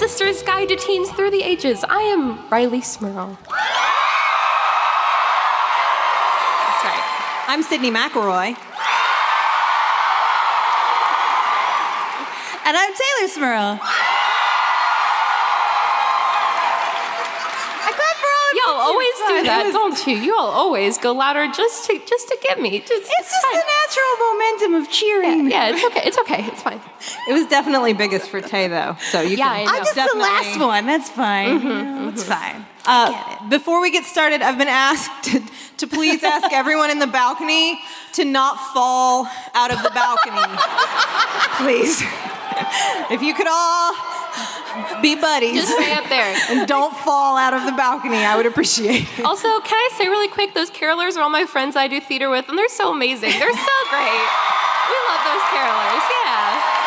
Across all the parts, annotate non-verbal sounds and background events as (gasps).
Sister's guide to teens through the ages. I am Rileigh Smirl. I'm Sydnee McElroy. And I'm Teylor Smirl. I clap for all of Y'all you. always It's do fun. that, It was- don't you? You all always go louder just to just to get me. Just, It's just the natural momentum of cheering. yeah, it's okay. It's okay. It's fine. It was definitely biggest for Tay though, so you Yeah, can. I know. I'm just Definitely. the last one. That's fine. You know, It's fine. Uh, before we get started, I've been asked to, to please ask (laughs) everyone in the balcony to not fall out of the balcony. (laughs) please. If you could all be buddies Just stay up there. (laughs) and don't fall out of the balcony, I would appreciate it. Also, can I say really quick, those carolers are all my friends I do theater with, and they're so amazing. They're so great. We love those carolers, yeah.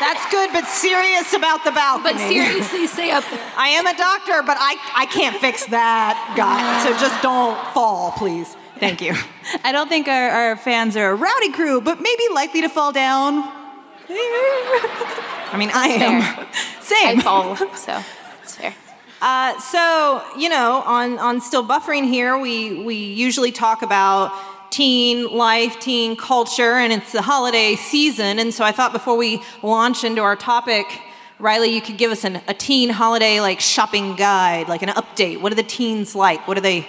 That's good, but serious about the balcony. But seriously, stay up there. I am a doctor, but I, I can't fix that guy. So just don't fall, please. Thank you. (laughs) I don't think our, our fans are a rowdy crew, but maybe likely to fall down. (laughs) I mean, I am. I (laughs) Same. fall, so it's fair. Uh, so, you know, on, on Still Buffering here, we, we usually talk about teen life, teen culture, and it's the holiday season. And so I thought before we launch into our topic, Rileigh, you could give us an, a teen holiday like shopping guide, like an update. What are the teens like? What are they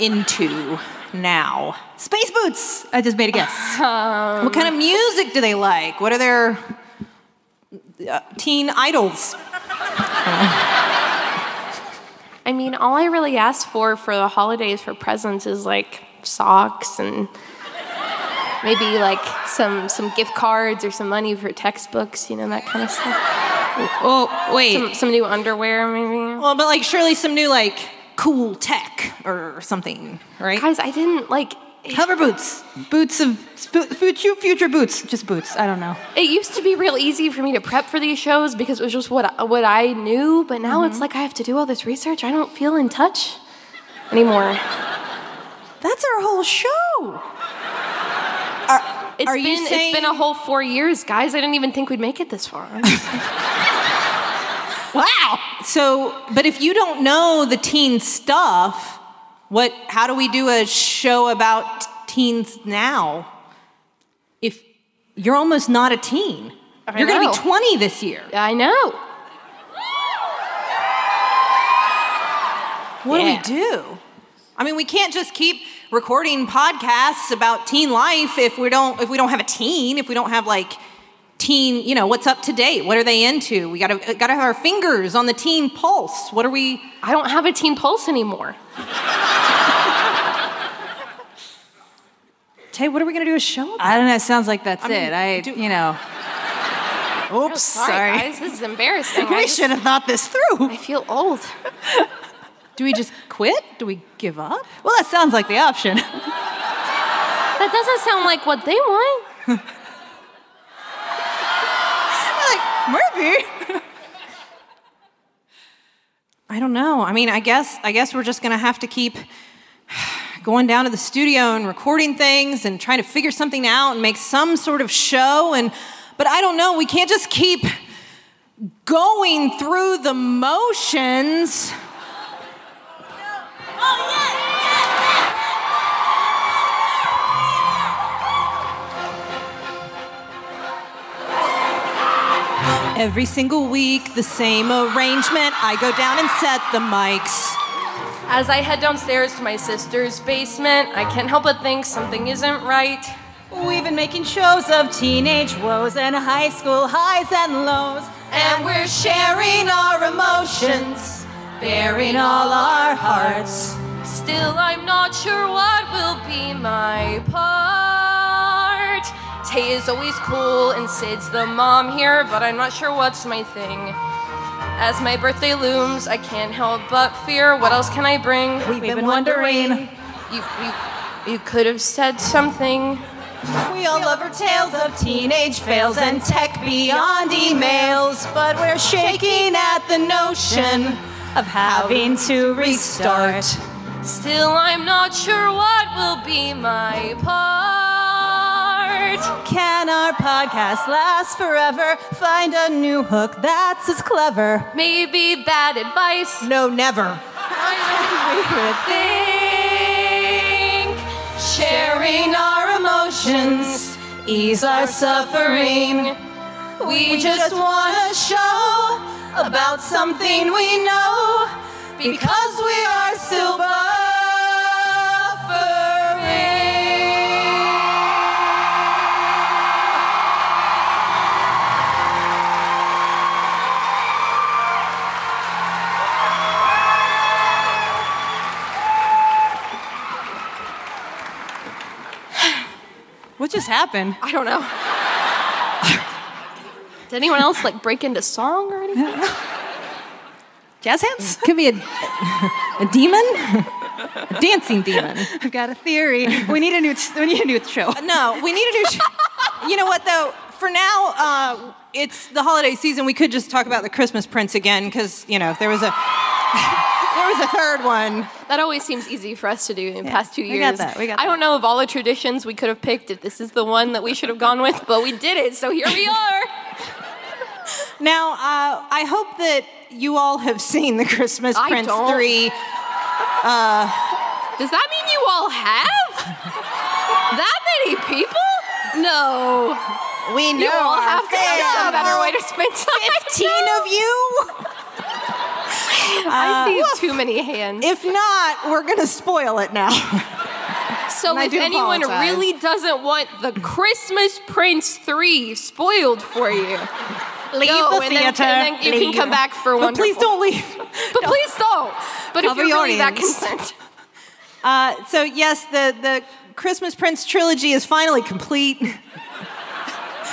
into now? Space boots. I just made a guess. what kind of music do they like? What are their uh, teen idols? I mean, all I really ask for for the holidays for presents is like socks and maybe like some some gift cards or some money for textbooks, you know, that kind of stuff. oh, wait. Some, some new underwear, maybe. Well, but like surely some new like cool tech or something, right? Guys, I didn't like. Hover boots. Boots of future, future boots. Just boots. I don't know. It used to be real easy for me to prep for these shows because it was just what I, what I knew, but now it's mm-hmm. like I have to do all this research. I don't feel in touch anymore. That's our whole show. It's Are been you saying- it's been a whole four years, guys. I didn't even think we'd make it this far. (laughs) (laughs) Wow. So, but if you don't know the teen stuff, what? How do we do a show about teens now? If you're almost not a teen, I you're going to be 20 this year. I know. What Yeah. do we do? I mean, we can't just keep recording podcasts about teen life if we don't if we don't have a teen, if we don't have like teen, you know, what's up to date? What are they into? We got to got to have our fingers on the teen pulse. What are we I don't have a teen pulse anymore. Tay, what are we going to do a show about? I don't know. It sounds like that's I mean, it. I, do- you know. (laughs) Oh, Oops. Sorry, sorry. guys. This is embarrassing. I, We just- should have thought this through. I feel old. (laughs) Do we just quit? Do we give up? Well, that sounds like the option. (laughs) That doesn't sound like what they want. like, maybe. I don't know. I mean, I guess I guess we're just going to have to keep going down to the studio and recording things and trying to figure something out and make some sort of show and but I don't know, we can't just keep going through the motions. Every single week, the same arrangement. I go down and set the mics. As I head downstairs to my sister's basement, I can't help but think something isn't right. We've been making shows of teenage woes and high school highs and lows. And we're sharing our emotions, bearing all our hearts. Still, I'm not sure what will be my part. Tay is always cool, and Sid's the mom here, but I'm not sure what's my thing. As my birthday looms, I can't help but fear. What else can I bring? We've been wondering. You, you, you could have said something. We all love our tales of teenage fails and tech beyond emails, but we're shaking at the notion of having to restart. Still, I'm not sure what will be my part. Can our podcast last forever? Find a new hook that's as clever. Maybe bad advice. No, never. Think sharing our emotions, Ease our suffering. We just want to show about something we know because we are still just happened? I don't know. Did anyone else like break into song or anything? Jazz hands? Could be a, a demon? A dancing demon. I've got a theory. We need a new. We need a new show. No, we need a new show. you know what though? For now, uh, it's the holiday season. We could just talk about the Christmas Prince again because you know if there was a there was a third one. That always seems easy for us to do in the past two years. we got that, we got I don't know of all the traditions we could have picked if this is the one that we should have gone with, but we did it, so here we (laughs) are. Now, uh, I hope that you all have seen the Christmas I Prince don't. three. Does that mean you all have? that many people? No. We know You all have to have some better way to spend time. Fifteen of you. I see woof. too many hands. If not, we're gonna spoil it now. (laughs) So And if anyone apologize. really doesn't want the Christmas Prince 3 spoiled for you, Leave go, the and then, theater. and then you can come back for But please don't leave. (laughs) But please don't. But if Cover you're your really that audience. concerned, Uh, so yes, the the Christmas Prince trilogy is finally complete.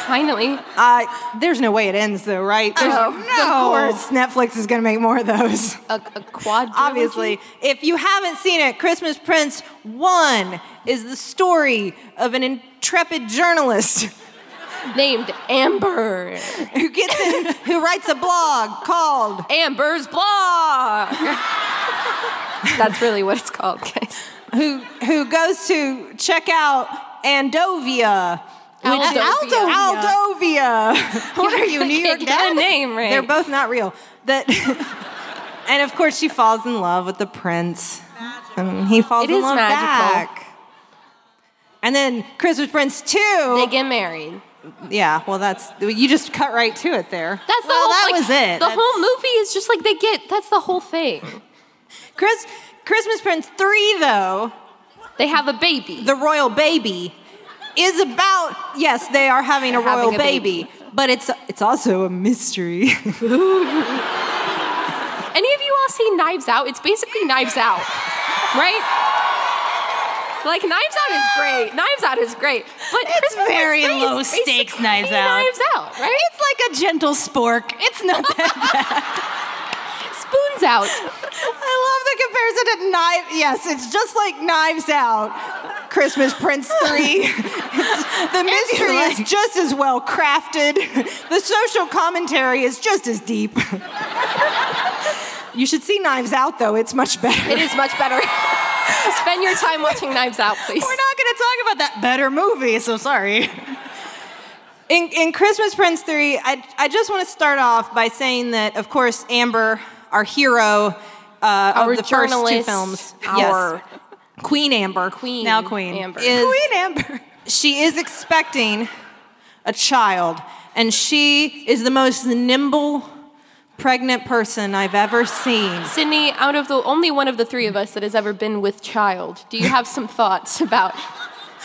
Finally, Uh, there's no way it ends though, right? There's, Oh, Of course, Netflix is going to make more of those. a, a quad. Obviously, if you haven't seen it, Christmas Prince 1 is the story of an intrepid journalist (laughs) named Amber. who gets in, who writes a blog called Amber's blog. (laughs) That's really what it's called, guys. who who goes to check out Andovia. Which is- Aldovia. Aldovia. (laughs) what are you, New York Can't get a name right. They're both not real. That, (laughs) and of course, she falls in love with the prince, and mm, he falls It in is love magical. back. And then Christmas Prince two. They get married. yeah, well, that's you just cut right to it there. That's the well, whole. that like, was it. The That's- whole movie is just like they get. That's the whole thing. Chris, Christmas Prince three though. They have a baby. the royal baby is about yes they are having a They're having royal a baby, baby. but it's it's also a mystery (laughs) Any of you all seen Knives Out? It's basically Knives Out, right? Like Knives Out is great. Knives Out is great, but It's Christmas very Prince 3 is low stakes Knives Out. Knives Out, right? It's like a gentle spork. It's not that. bad. (laughs) Spoons Out. i love the comparison to knife yes it's just like knives out christmas prince (laughs) 3 the mystery is just as well crafted the social commentary is just as deep you should see knives out though it's much better It is much better. (laughs) Spend your time watching Knives Out, please. We're not going to talk about that better movie. So sorry. In, in Christmas Prince 3, I, I just want to start off by saying that, of course, Amber, our hero uh, Our of the first two films, our yes, Queen Amber, Queen. Now Queen. Amber. is Queen Amber. (laughs) she is expecting a child, and she is the most nimble pregnant person I've ever seen. Sydnee, out of the only one of the three of us that has ever been with child, do you have some thoughts about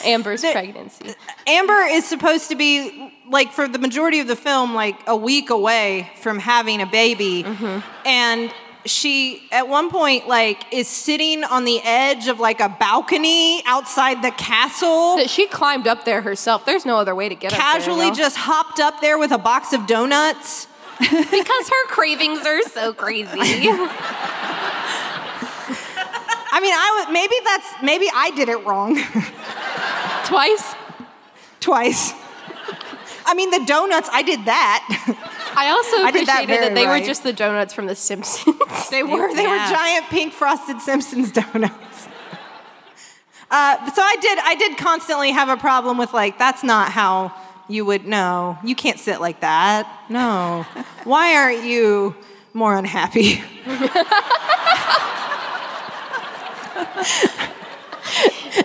Amber's The- pregnancy? Amber is supposed to be like for the majority of the film like a week away from having a baby mm-hmm. and she at one point like is sitting on the edge of like a balcony outside the castle That she climbed up there herself. There's no other way to get casually up there. Casually just hopped up there with a box of donuts (laughs) because her cravings are so crazy. (laughs) i mean i would maybe that's maybe i did it wrong Twice. twice i mean the donuts i did that (laughs) I also I did that appreciated that, they right. were just the donuts from The Simpsons. They were they were giant pink frosted Simpsons donuts. Uh, so I did. I did constantly have a problem with like that's not how you would know. You can't sit like that. No. Why aren't you more unhappy? (laughs)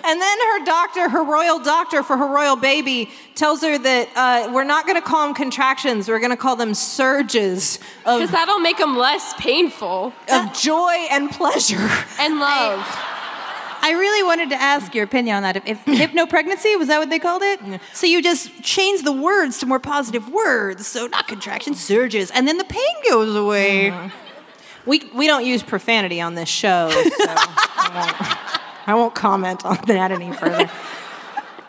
And then her doctor, her royal doctor for her royal baby, tells her that uh, we're not going to call them contractions, we're going to call them surges Because that'll make them less painful. of joy and pleasure. And love. I really wanted to ask your opinion on that. If, if (clears throat) hypno pregnancy was that what they called it? So you just change the words to more positive words, so not contraction surges, and then the pain goes away. We, we don't use profanity on this show, so (laughs) I, won't, comment on (laughs) that any further.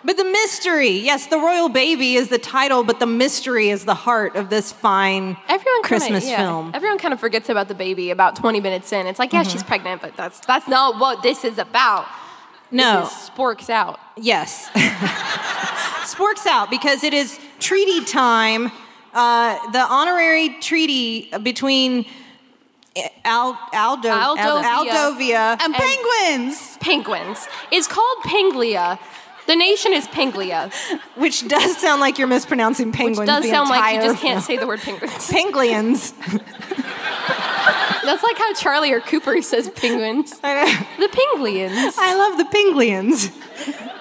But the mystery, yes, the royal baby is the title, but the mystery is the heart of this fine Everyone kinda- Christmas yeah, film. Everyone kind of forgets about the baby about 20 minutes in. It's like, yeah, she's pregnant, but that's that's not what this is about. no, This is sporks out. Yes. (laughs) Sporks out because it is treaty time. Uh, the honorary treaty between Al, Aldo, Aldovia. Aldovia And penguins! Penguins is called Penglia. The nation is Penglia, which does sound like you're mispronouncing penguins. which does sound like you just can't say the word penguins. Penguins. That's like how Charlie or Cooper says penguins. (laughs) I The Penglians. love the penguins.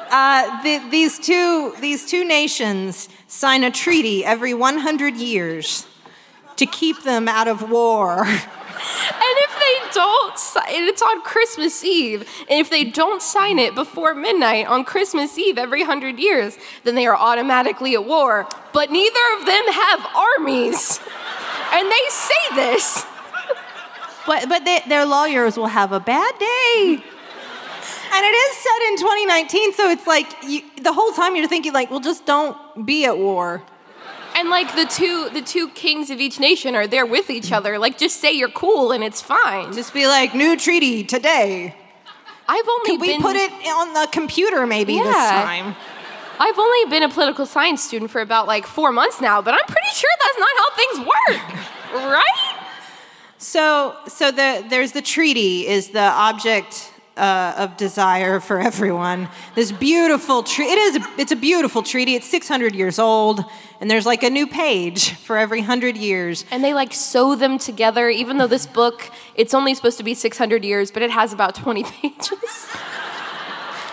Uh, the, these two these two nations sign a treaty every 100 years to keep them out of war. (laughs) And if they don't, it's on Christmas Eve, and if they don't sign it before midnight on Christmas Eve every hundred years, then they are automatically at war. But neither of them have armies. And they say this. (laughs) But, but they, their lawyers will have a bad day. And it is set in 2019, so it's like you, the whole time you're thinking like, well, just don't be at war. And like the two the two kings of each nation are there with each other. Like just say you're cool and it's fine. Just be like, new treaty today. I've only Could we been put it on the computer maybe this time? I've only been a political science student for about like four months now, but I'm pretty sure that's not how things work. (laughs) right? So, so the, there's the treaty is the object uh, of desire for everyone. This beautiful treaty. It is. A, it's a beautiful treaty. It's 600 years old, and there's like a new page for every hundred years. And they like sew them together, even though this book, it's only supposed to be 600 years, but it has about 20 (laughs) pages.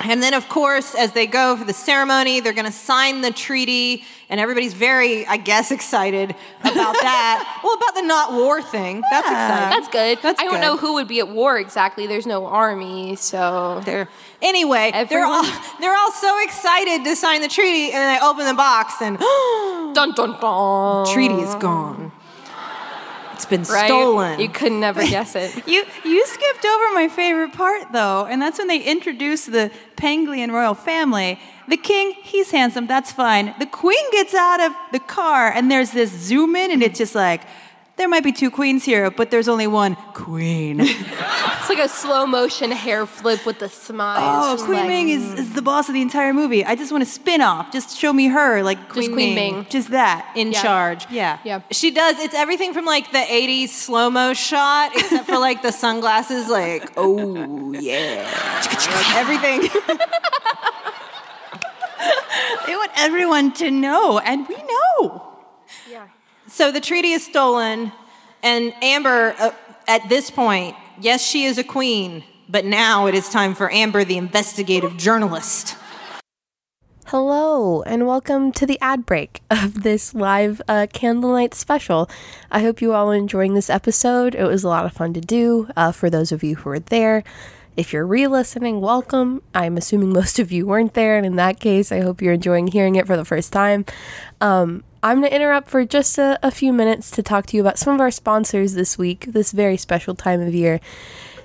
And then, of course, as they go for the ceremony, they're going to sign the treaty, and everybody's very, I guess, (laughs) excited about that. (laughs) well, about the not war thing. That's exciting. That's good. That's I don't good. know who would be at war exactly. There's no army, so. They're, anyway, they're all (laughs) they're all so excited to sign the treaty, and then they open the box, and (gasps) (gasps) Dun dun dun. treaty is gone. It's been Right? stolen. You could never guess it. (laughs) You you skipped over my favorite part though, and that's when they introduce the Penglian royal family. The king, he's handsome, that's fine. The queen gets out of the car, and there's this zoom in, and it's just like, there might be two queens here, but there's only one queen. (laughs) It's like a slow motion hair flip with the smile. oh, just Queen like- Ming is, hmm. is the boss of the entire movie. I just want a spin off. Just show me her, like Queen, Queen Ming. Ming. Just that. in Yeah. charge. Yeah. Yeah. She does. It's everything from like the 80s slow mo shot, except for like the sunglasses, like, (laughs) oh, yeah. Like, everything. (laughs) They want everyone to know, and we know. So the treaty is stolen, and Amber, uh, at this point, yes, she is a queen, but now it is time for Amber, the investigative journalist. Hello, and welcome to the ad break of this live uh, Candlenights special. I hope you all are enjoying this episode. It was a lot of fun to do uh, for those of you who were there. If you're re listening, welcome. I'm assuming (laughs) most of you weren't there, and in that case, I hope you're enjoying hearing it for the first time. Um, I'm going to interrupt for just a, a few minutes to talk to you about some of our sponsors this week, this very special time of year.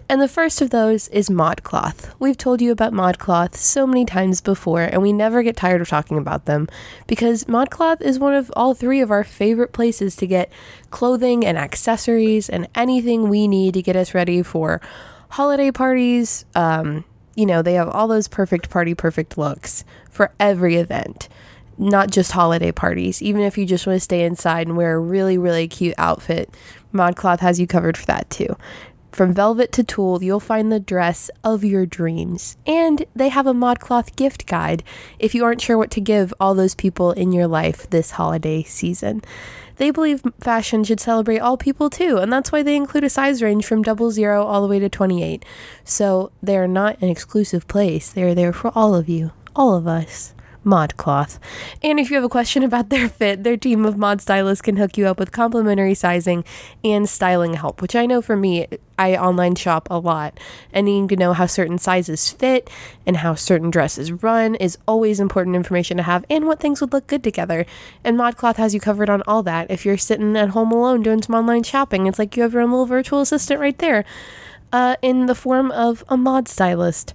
And the first of those is ModCloth. We've told you about ModCloth so many times before, and we never get tired of talking about them because ModCloth is one of all three of our favorite places to get clothing and accessories and anything we need to get us ready for holiday parties. Um, you know, they have all those perfect party, perfect looks for every event not just holiday parties. Even if you just want to stay inside and wear a really, really cute outfit, ModCloth has you covered for that too. From velvet to tulle, you'll find the dress of your dreams. And they have a ModCloth gift guide if you aren't sure what to give all those people in your life this holiday season. They believe fashion should celebrate all people too, and that's why they include a size range from double zero all the way to 28. So they're not an exclusive place, they're there for all of you, all of us. ModCloth. And if you have a question about their fit, their team of mod stylists can hook you up with complimentary sizing and styling help, which I know for me, I online shop a lot. And needing to know how certain sizes fit and how certain dresses run is always important information to have and what things would look good together. And ModCloth has you covered on all that. If you're sitting at home alone doing some online shopping, it's like you have your own little virtual assistant right there uh, in the form of a mod stylist.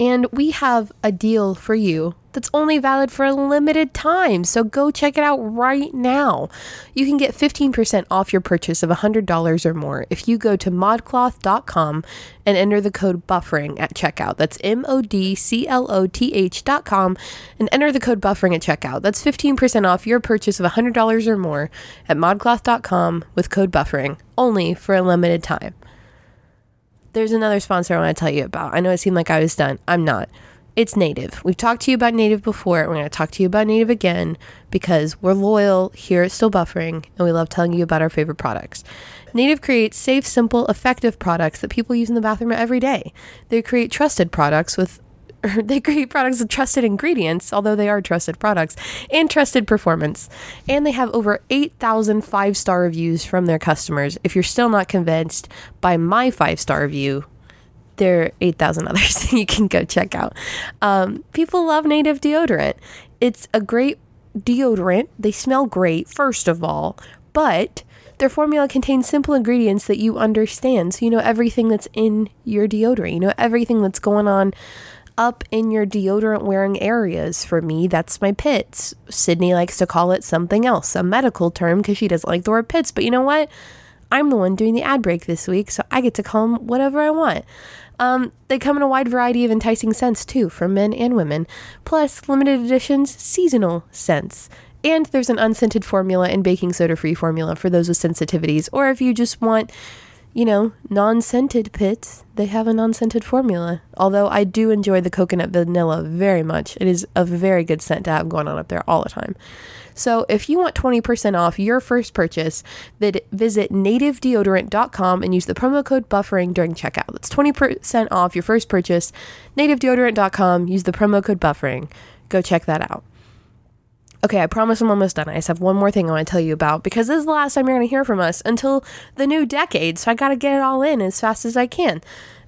And we have a deal for you that's only valid for a limited time. So go check it out right now. You can get 15% off your purchase of $100 or more if you go to modcloth.com and enter the code buffering at checkout. That's M O D C L O T H.com and enter the code buffering at checkout. That's 15% off your purchase of $100 or more at modcloth.com with code buffering only for a limited time there's another sponsor I want to tell you about. I know it seemed like I was done. I'm not. It's Native. We've talked to you about Native before. We're going to talk to you about Native again because we're loyal here at Still Buffering and we love telling you about our favorite products. Native creates safe, simple, effective products that people use in the bathroom every day. They create trusted products with (laughs) they create products with trusted ingredients, although they are trusted products, and trusted performance. And they have over 8,000 five star reviews from their customers. If you're still not convinced by my five star review, there are 8,000 (laughs) others you can go check out. Um, people love native deodorant. It's a great deodorant. They smell great, first of all, but their formula contains simple ingredients that you understand. So you know everything that's in your deodorant, you know everything that's going on up in your deodorant wearing areas. For me, that's my pits. Sydney likes to call it something else, a medical term, because she doesn't like the word pits. But you know what? I'm the one doing the ad break this week, so I get to call them whatever I want. Um, they come in a wide variety of enticing scents too, for men and women, plus limited editions, seasonal scents. And there's an unscented formula and baking soda free formula for those with sensitivities, or if you just want you know, non scented pits, they have a non scented formula. Although I do enjoy the coconut vanilla very much. It is a very good scent to have going on up there all the time. So if you want 20% off your first purchase, then visit nativedeodorant.com and use the promo code buffering during checkout. That's 20% off your first purchase. Nativedeodorant.com, use the promo code buffering. Go check that out. Okay, I promise I'm almost done. I just have one more thing I want to tell you about because this is the last time you're going to hear from us until the new decade. So I got to get it all in as fast as I can.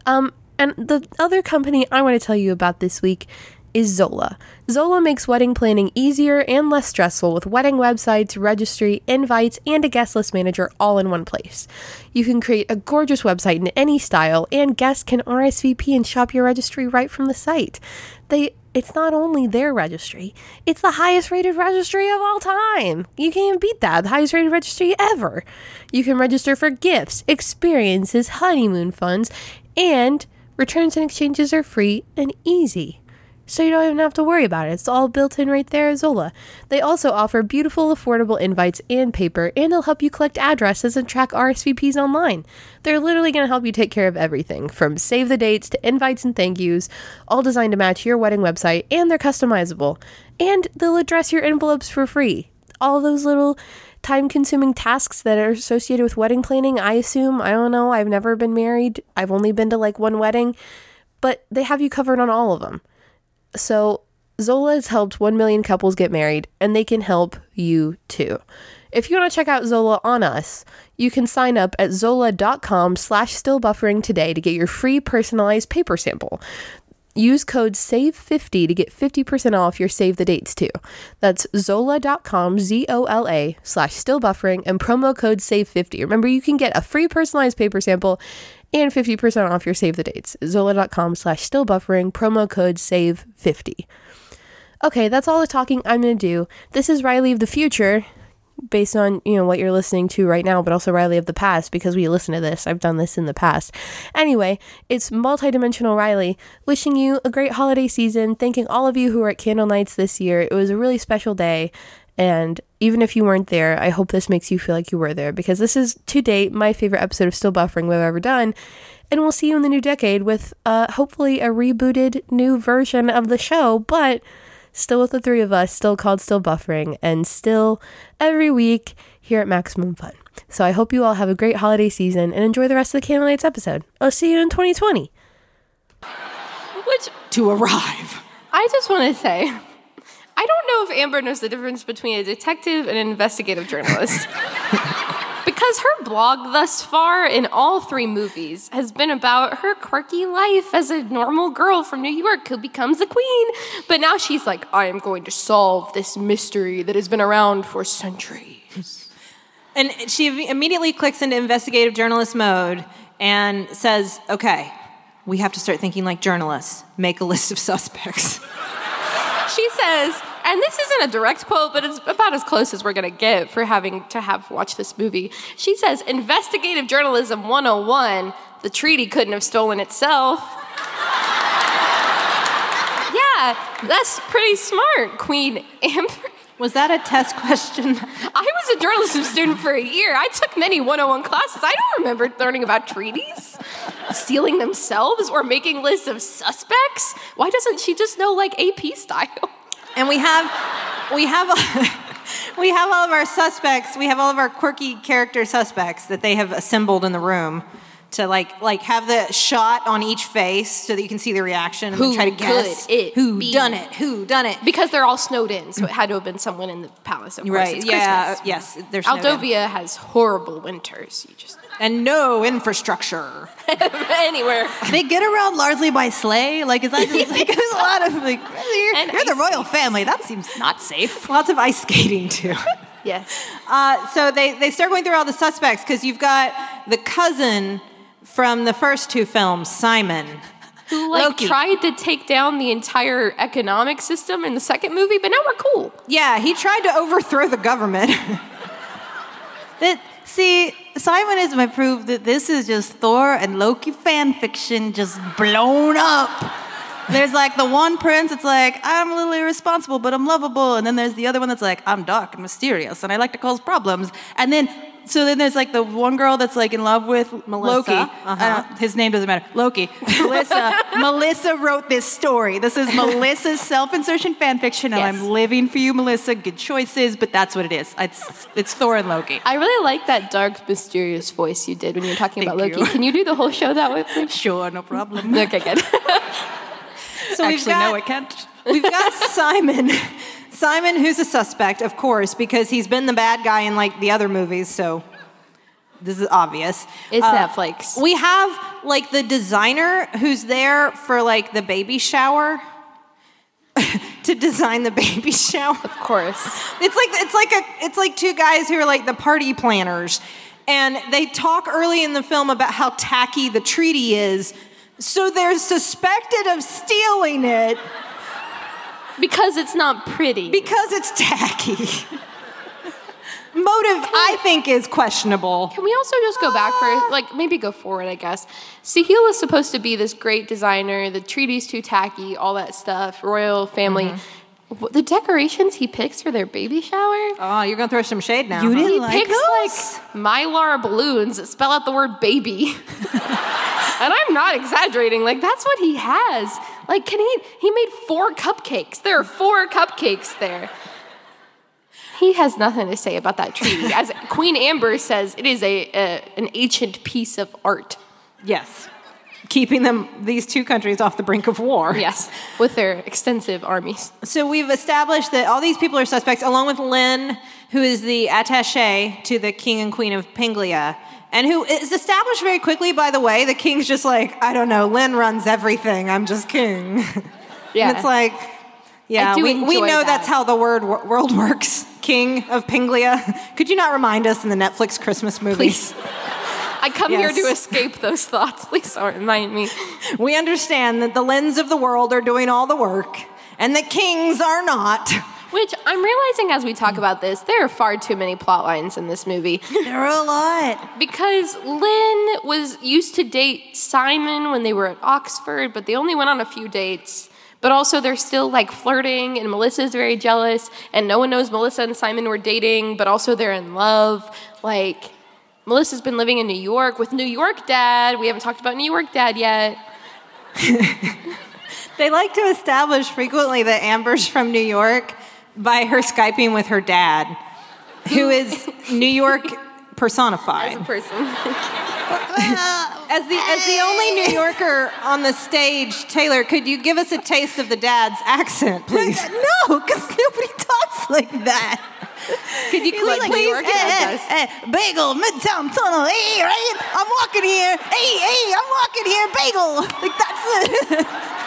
Um, and the other company I want to tell you about this week is Zola. Zola makes wedding planning easier and less stressful with wedding websites, registry, invites, and a guest list manager all in one place. You can create a gorgeous website in any style, and guests can RSVP and shop your registry right from the site. They it's not only their registry, it's the highest rated registry of all time. You can't beat that. The highest rated registry ever. You can register for gifts, experiences, honeymoon funds, and returns and exchanges are free and easy so you don't even have to worry about it. It's all built in right there at Zola. They also offer beautiful, affordable invites and paper, and they'll help you collect addresses and track RSVPs online. They're literally going to help you take care of everything from save the dates to invites and thank yous, all designed to match your wedding website, and they're customizable. And they'll address your envelopes for free. All those little time consuming tasks that are associated with wedding planning, I assume. I don't know. I've never been married, I've only been to like one wedding, but they have you covered on all of them. So Zola has helped 1 million couples get married, and they can help you too. If you want to check out Zola on us, you can sign up at zola.com slash stillbuffering today to get your free personalized paper sample. Use code SAVE50 to get 50% off your Save the Dates too. That's zola.com, Z O L A, slash stillbuffering, and promo code SAVE50. Remember, you can get a free personalized paper sample and 50% off your save the dates. Zola.com slash still buffering, promo code SAVE50. Okay, that's all the talking I'm going to do. This is Rileigh of the future, based on, you know, what you're listening to right now, but also Rileigh of the past because we listen to this. I've done this in the past. Anyway, it's multidimensional Rileigh wishing you a great holiday season, thanking all of you who were at Candlenights this year. It was a really special day And even if you weren't there, I hope this makes you feel like you were there because this is to date my favorite episode of Still Buffering we've ever done. And we'll see you in the new decade with uh, hopefully a rebooted new version of the show, but still with the three of us, still called Still Buffering, and still every week here at Maximum Fun. So I hope you all have a great holiday season and enjoy the rest of the Candlenights episode. I'll see you in 2020. Which To arrive. I just want to say, I don't know if Amber knows the difference between a detective and an investigative journalist. (laughs) because her blog thus far in all three movies has been about her quirky life as a normal girl from New York who becomes a queen. But now she's like, I am going to solve this mystery that has been around for centuries. And she immediately clicks into investigative journalist mode and says, okay, we have to start thinking like journalists. Make a list of suspects. She says, and this isn't a direct quote, but it's about as close as we're going to get for having to have watched this movie. She says, Investigative Journalism 101, the treaty couldn't have stolen itself. (laughs) yeah, that's pretty smart, Queen Amber. Was that a test question? I was a journalism student for a year. I took many 101 classes. I don't remember learning about treaties, stealing themselves, or making lists of suspects. Why doesn't she just know like AP style? And we have, we have, (laughs) we have all of our suspects. We have all of our quirky character suspects that they have assembled in the room to like, like have the shot on each face so that you can see the reaction and Who try to guess it who be? done it, who done it. Because they're all snowed in, so it had to have been someone in the palace. Of course, Right? Yeah. Christmas. Yes. There's snowed in. Aldovia has horrible winters. You just and no infrastructure. (laughs) anywhere. They get around largely by sleigh. Like, is that just like there's (laughs) a lot of like you're, you're the royal family. That seems not safe. (laughs) Lots of ice skating too. Yes. Uh, so they, they start going through all the suspects because you've got the cousin from the first two films, Simon. Who like Loki. tried to take down the entire economic system in the second movie, but now we're cool. Yeah, he tried to overthrow the government. That see, Simon is my proof that this is just Thor and Loki fan fiction just blown up. There's like the one prince, it's like, I'm a little irresponsible, but I'm lovable. And then there's the other one that's like, I'm dark and mysterious and I like to cause problems. And then, so then there's like the one girl that's like in love with Melissa, Loki. uh-huh. Uh, his name doesn't matter. Loki. (laughs) Melissa. Melissa wrote this story. This is Melissa's (laughs) self-insertion fan fiction, and Yes. I'm living for you, Melissa. Good choices, but that's what it is. It's, it's Thor and Loki. I really like that dark, mysterious voice you did when you were talking about Loki. you. Can you do the whole show that way, please? Sure, no problem. (laughs) okay, good. So Actually, got, no, I can't. we've got Simon. Simon, who's a suspect, of course, because he's been the bad guy in like the other movies, so this is obvious. It's Uh, Netflix. We have like the designer who's there for like the baby shower (laughs) to design the baby (laughs) shower. Of course. It's like it's like a it's like two guys who are like the party planners, and they talk early in the film about how tacky the treaty is. So they're suspected of stealing it Because it's not pretty. because it's tacky. Motive, I think, is questionable. Can we also just go back for like maybe go forward, I guess. Sahil is supposed to be this great designer. The treaty's too tacky, all that stuff. Royal family. Mm-hmm. The decorations he picks for their baby shower. Oh, you're gonna throw some shade now. You huh? didn't He like picks those? like mylar balloons that spell out the word baby. (laughs) and I'm not exaggerating. Like that's what he has. Like can he he made four cupcakes. There are four cupcakes there. He has nothing to say about that treaty. (laughs) As Queen Amber says, it is a, a an ancient piece of art. Yes, keeping them these two countries off the brink of war. Yes, with their extensive armies. So we've established that all these people are suspects, along with Lynn, who is the attaché to the king and queen of Penglia, and who is established very quickly. By the way, the king's just like, I don't know, Lynn runs everything. I'm just king. (laughs) Yeah. and it's like, yeah, we, we know that. that's how the word wo- world (laughs) works. King of Penglia. (laughs) Could you not remind us in the Netflix Christmas movie? Please. I come here to escape those thoughts. Please don't remind me. We understand that the Lynns of the world are doing all the work, and the kings are not. Which I'm realizing as we talk about this, there are far too many plot lines in this movie. (laughs) There are a lot. Because Lynn was used to date Simon when they were at Oxford, but they only went on a few dates. but also they're still like flirting, and Melissa's very jealous, and no one knows Melissa and Simon were dating, but also they're in love. Like, Melissa's been living in New York with New York dad. We haven't talked about New York dad yet. (laughs) They like to establish frequently that Amber's from New York by her Skyping with her dad, who is New York personified. Person. As the as the only New Yorker on the stage, Teylor, could you give us a taste of the dad's accent, please? (laughs) No, because nobody talks like that. Could you Like, like, New please, York eh, eh, eh, bagel, Midtown Tunnel. Hey, right? I'm walking here. Hey, hey, I'm walking here. Bagel. Like that's it. (laughs)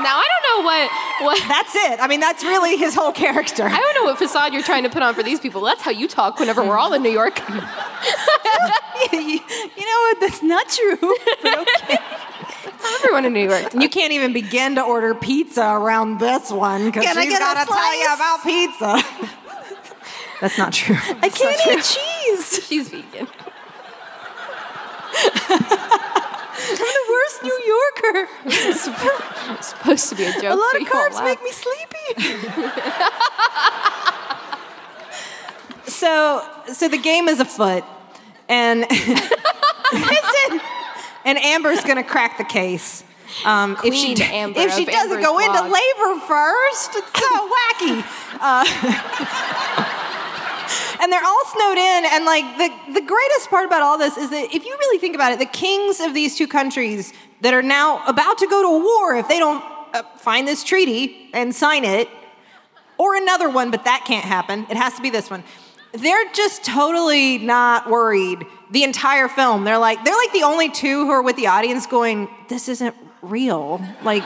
Now I don't know what what (laughs) That's it. I mean, that's really his whole character. I don't know what facade you're trying to put on for these people. That's how you talk whenever we're all in New York. (laughs) you, know what? That's not true. Okay. Everyone in New York. You can't even begin to order pizza around this one because Can I she's got to tell you about pizza. That's not true. I can't eat cheese. She's vegan. (laughs) I'm the worst New Yorker. It's supposed to be a joke. A lot of carbs make me sleepy. (laughs) So, so the game is afoot, and (laughs) listen, and Amber's gonna crack the case. Um, if she Queen Amber if she of doesn't Amber's go into blog. labor first, it's so wacky. Uh, (laughs) and they're all snowed in, and like the the greatest part about all this is that if you really think about it, the kings of these two countries that are now about to go to war if they don't uh, find this treaty and sign it, or another one, but that can't happen. It has to be this one. They're just totally not worried the entire film. They're like they're like the only two who are with the audience going, "This isn't real." Like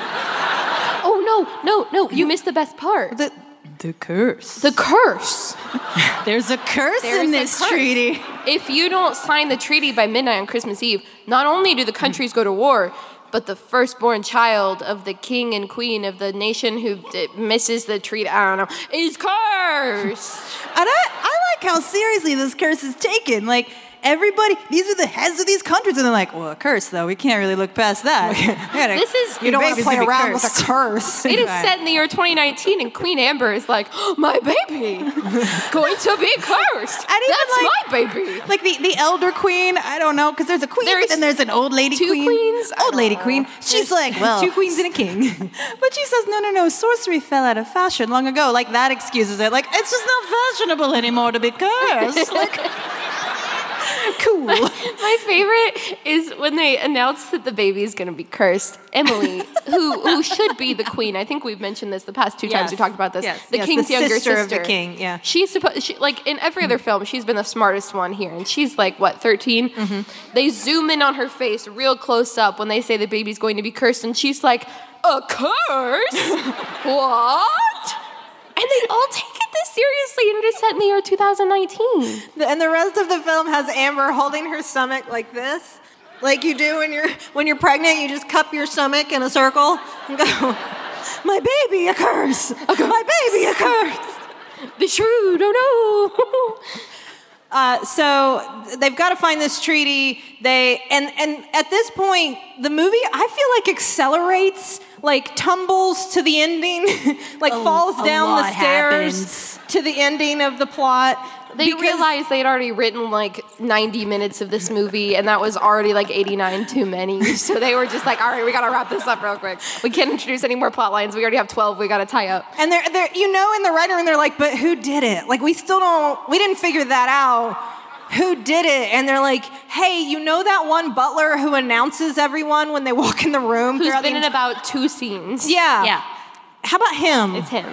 Oh no, no, no! You missed the best part. The the curse. The curse. (laughs) There's a curse There's in this curse. treaty. If you don't sign the treaty by midnight on Christmas Eve, not only do the countries go to war, but the firstborn child of the king and queen of the nation who misses the treaty, I don't know, is cursed. And I, I like how seriously this curse is taken. Like everybody, these are the heads of these countries, and they're like, "Well, a curse though. We can't really look past that." (laughs) Gotta- This is- you don't want to baby's play gonna be around with cursed. a curse. It is set in the year 2019, and Queen Amber is like, oh, "My baby, (laughs) going to be cursed. And even, That's like- my baby." Like the, the elder queen, I don't know, because there's a queen, There's but then there's an old lady two queen. queens? Old lady know. queen. She's like, (laughs) well, Two queens and a king. But she says, no, no, no, sorcery fell out of fashion long ago. Like that excuses it. Like it's just not fashionable anymore to be cursed. Like, (laughs) cool. My favorite is when they announce that the baby is going to be cursed. Emily, (laughs) who who should be the queen, I think we've mentioned this the past two times Yes. we talked about this. Yes, The yes, king's the younger sister sister of the king, yeah. she's supposed she, like in every other film, she's been the smartest one here, and she's like what 13 Mm-hmm. They zoom in on her face real close up when they say the baby's going to be cursed, and she's like, "A curse? (laughs) what?" And they all take it this seriously, and it is set in the year 2019. and the rest of the film has Amber holding her stomach like this, like you do when you're when you're pregnant. You just cup your stomach in a circle and go, "My baby, a curse! My baby, a curse!" The shrewd, oh no. Uh, so they've got to find this treaty. They and and at this point, the movie I feel like accelerates, like tumbles to the ending, (laughs) like falls down the stairs happens. to the ending of the plot. They because- realized they'd already written like 90 minutes of this movie, and that was already like 89 too many. (laughs) So they were just like, all right, we gotta wrap this up real quick. We can't introduce any more plot lines. We already have 12 we gotta tie up. And they're, they're, you know, in the writer room, they're like, but who did it? Like, we still don't, we didn't figure that out. Who did it? And they're like, hey, you know that one butler who announces everyone when they walk in the room? Who's been the in about two scenes. Yeah. Yeah, How about him? it's him.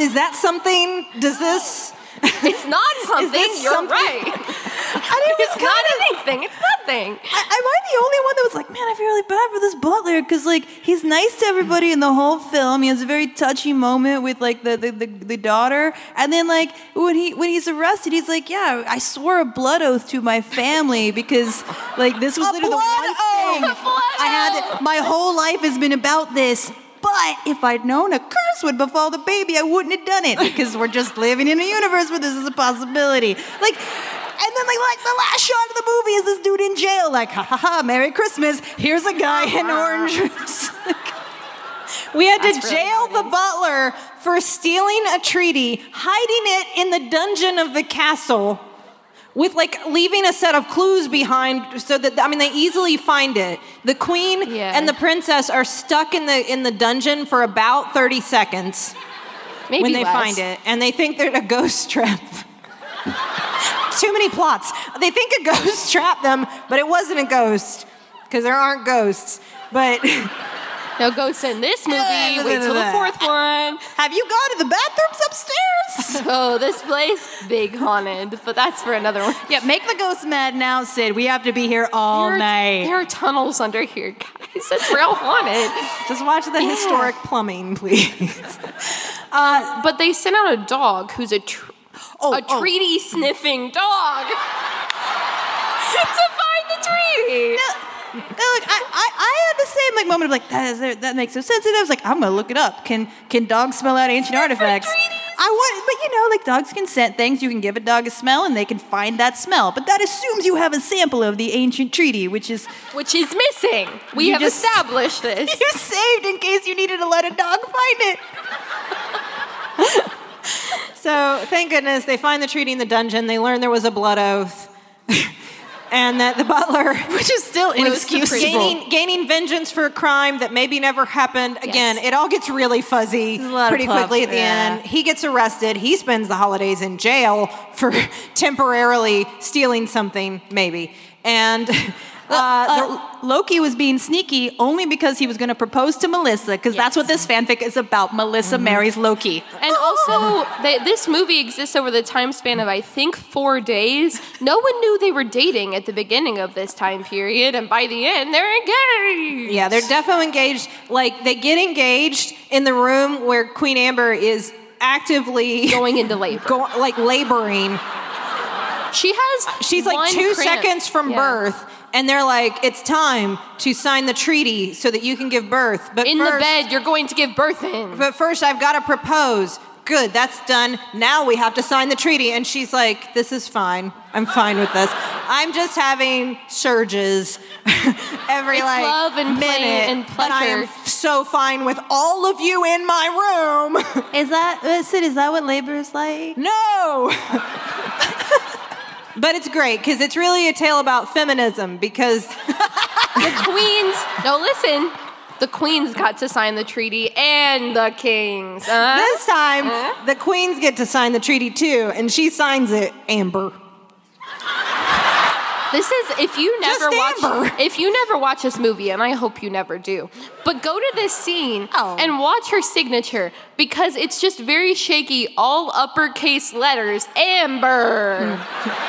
Is that something? Does this? (laughs) It's not something, you're something? right. (laughs) (laughs) it's not anything, it's nothing. I, am I the only one that was like, man, I feel really bad for this butler because like he's nice to everybody in the whole film. He has a very touchy moment with like the, the, the, the daughter, and then like when he when he's arrested, he's like, yeah, I swore a blood oath to my family because like this was A literally the one oath! thing I had. My whole life has been about this. But if I'd known a curse would befall the baby, I wouldn't have done it (laughs) because we're just living in a universe where this is a possibility. Like, and then like, like the last shot of the movie is this dude in jail, like, ha ha ha, Merry Christmas. Here's a guy in orange. (laughs) We had to That's really jail the butler for stealing a treaty, hiding it in the dungeon of the castle, with like leaving a set of clues behind so that I mean they easily find it. The queen Yeah. and the princess are stuck in the in the dungeon for about 30 seconds Maybe when they less. find it, and they think they're a ghost trap. (laughs) Too many plots. They think a ghost (laughs) trapped them, but it wasn't a ghost because there aren't ghosts. But (laughs) No ghosts in this movie. Wait till the (laughs) fourth one. Have you gone to the bathrooms upstairs? (laughs) Oh, this place big haunted, but that's for another one. yeah, make the ghost mad now, Sid. We have to be here all There are- night. There are tunnels under here, guys. It's real haunted. (laughs) just watch the historic plumbing, please. Uh, but they sent out a dog who's a tr- Oh, a oh. treaty sniffing dog to find the treaty. No, look, I, I, I had the same like moment of like that is that makes no sense. And I was like, I'm gonna look it up. Can can dogs smell out ancient artifacts? I want, but you know, like dogs can scent things. You can give a dog a smell, and they can find that smell. But that assumes you have a sample of the ancient treaty, which is Which is missing. We have just- established this. (laughs) you saved in case you needed to let a dog find it. (laughs) So thank goodness they find the treaty in the dungeon. They learn there was a blood oath, (laughs) and that the butler, (laughs) (laughs) Which is still inexcusable. gaining gaining vengeance for a crime that maybe never happened. Again, Yes. it all gets really fuzzy a lot of pretty quickly at the yeah. end. He gets arrested. He spends the holidays in jail for (laughs) temporarily stealing something, maybe. And uh, Uh, Loki was being sneaky only because he was going to propose to Melissa, because that's what this fanfic is about. Melissa marries Loki. And also, they, this movie exists over the time span of, I think, four days. No one knew they were dating at the beginning of this time period, and by the end, they're engaged. Yeah, they're definitely engaged. Like they get engaged in the room where Queen Amber is actively Going into labor. go, like laboring. She has. She's like two cramp. seconds from Yeah. birth, and they're like, "It's time to sign the treaty so that you can give birth." But In first, the bed, you're going to give birth in. But first, I've got to propose. Good, that's done. Now we have to sign the treaty. And she's like, "This is fine. I'm fine with this. I'm just having surges (laughs) every It's like love and play minute, and but I am so fine with all of you in my room." Is that, Sid, is that what labor is like? No. (laughs) but it's great because it's really a tale about feminism because The queens. No, listen. The queens got to sign the treaty, and the kings. Uh, this time Huh? the queens get to sign the treaty too, and she signs it, Amber. This is if you never Just watch Amber. (laughs) if you never watch this movie, and I hope you never do. But go to this scene Oh. and watch her signature because it's just very shaky, all uppercase letters. Amber. Hmm.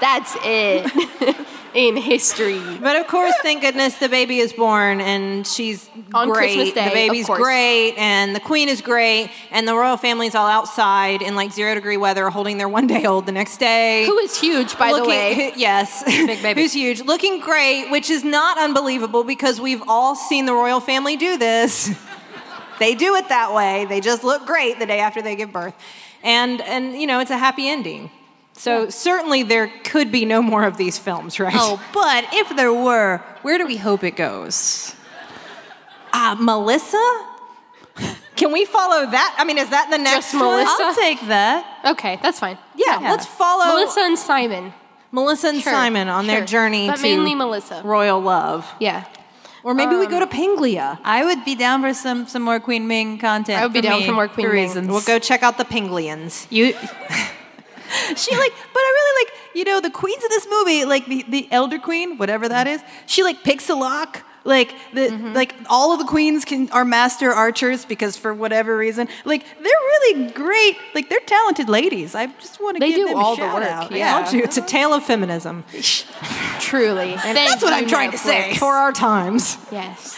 That's it (laughs) in history. But of course, thank goodness the baby is born and she's On great. Christmas Day, the baby's great and the queen is great and the royal family's all outside in like zero degree weather holding their one day old the next day. Who is huge, by the way. who- (laughs) yes. Big baby. Who's huge. Looking great, which is not unbelievable because we've all seen the royal family do this. (laughs) they do it that way. They just look great the day after they give birth. And and you know, it's a happy ending. So certainly there could be no more of these films, right? Oh, but if there were, where do we hope it goes? Uh, Melissa? Can we follow that? I mean, is that the next Just one? Melissa? I'll take that. Okay, that's fine. Yeah, Yeah. let's follow Melissa and Simon. Melissa and Sure, Simon on their journey But to mainly Melissa. royal love. Yeah. Or maybe we Um, go to Penglia. I would be down for some some more Queen Ming content. I would be down me, for more Queen Ming. reasons. We'll go check out the Penglians. You. (laughs) (laughs) she like, but I really like, you know, the queens of this movie, like the, the elder queen, whatever that is. She like picks a lock. Like the Mm-hmm. like all of the queens can are master archers because for whatever reason, like they're really great. Like they're talented ladies. I just want to They give do them all a the shout work, out. yeah. Told you, it's a tale of feminism Truly. (laughs) that's what I'm trying to say. for our times. Yes.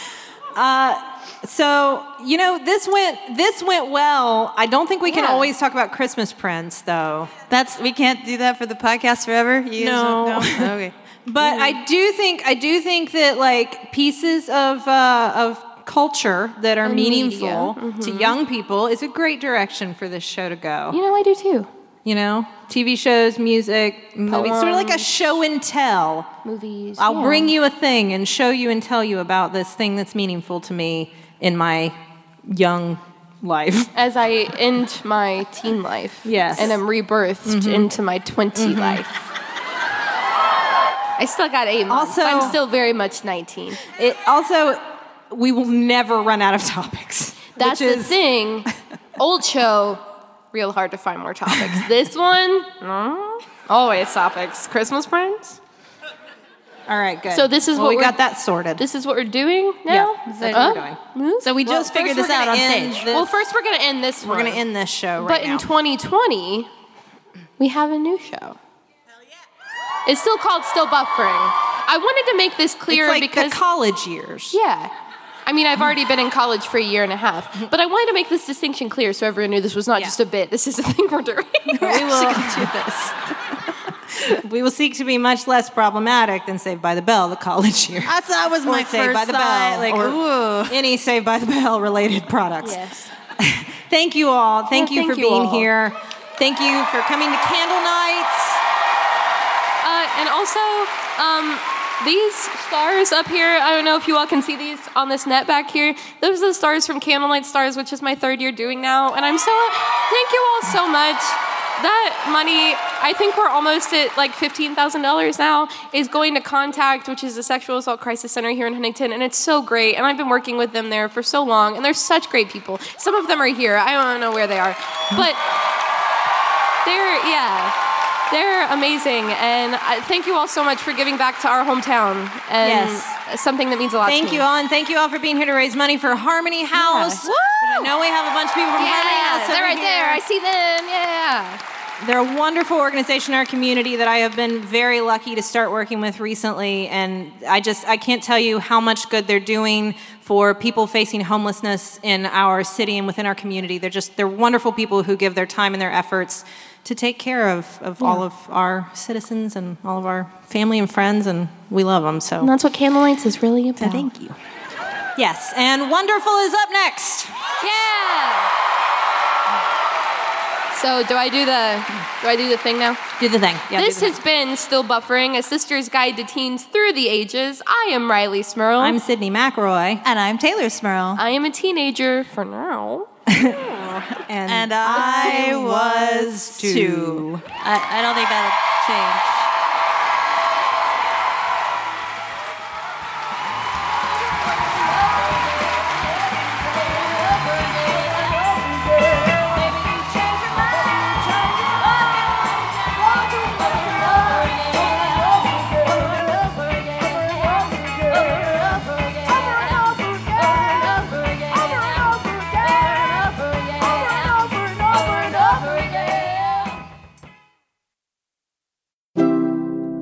So you know, this went this went well. I don't think we can Yeah. always talk about Christmas Prince though. That's we can't do that for the podcast forever. You No. no? (laughs) Okay. But I do think I do think that like pieces of uh, of culture that are And meaningful media. to young people is a great direction for this show to go. You know, I do too. You know, TV shows, music, movies, sort of like a show and tell. Movies. I'll yeah. bring you a thing and show you and tell you about this thing that's meaningful to me in my young life. as I end my teen life. Yes. And am rebirthed mm-hmm. into my 20 mm-hmm. life. I still got eight months. Also- I'm still very much 19. It also, we will never run out of topics. (laughs) That's which the thing. Old show, real hard to find more topics. this one, always topics. Christmas friends. All right, good. So this is Well, what we got that sorted. This is what we're doing now. Yeah, that's what we're Uh. So we Well, just figured this out on stage. this- Well, first we're gonna end this we're gonna end this show Right But right in 2020, we have a new show. It's still called Still Buffering. I wanted to make this clear it's like because the college years. yeah. I mean, I've already been in college for a year and a half, but I wanted to make this distinction clear so everyone knew this was not Yeah. just a bit. This is a thing we're doing. we (laughs) will do this. (laughs) we will seek to be much less problematic than Saved by the Bell, the college year. That's that was Or my Saved first by the thought. Bell, Like, or ooh. any Saved by the Bell related products. yes. (laughs) Thank you all. Thank Yeah, you thank for you being all. here. Thank you for coming to Candlenights. Uh, and also, um, these stars up here, I don't know if you all can see these on this net back here. Those are the stars from Candlelight Stars, which is my third year doing now. And I'm so, thank you all so much. That money, I think we're almost at like $15,000 now, is going to Contact, which is a sexual assault crisis center here in Huntington. And it's so great. And I've been working with them there for so long. And they're such great people. Some of them are here. I don't know where they are. But they're, yeah. They're amazing, and I, thank you all so much for giving back to our hometown. And Yes. something that means a lot to Thank you all, and thank you all for being here to raise money for Harmony House. Woo! I know we have a bunch of people from Harmony Yeah, House. they're right there. I see them. Yeah. They're a wonderful organization in our community that I have been very lucky to start working with recently, and I just I can't tell you how much good they're doing for people facing homelessness in our city and within our community. They're just they're wonderful people who give their time and their efforts to take care of, of all of our citizens and all of our family and friends, and we love them. So And that's what Candlenights is really about. thank you. Yes, and wonderful is up next. So do I do the do I do the thing now? Do the thing. Yeah, this the has been Still Buffering, a sister's guide to teens through the ages. I am Rileigh Smirl. I'm Sydnee McElroy, And I'm Teylor Smirl. I am a teenager for now. (laughs) and, And I was two. two. I, I don't think that'll change.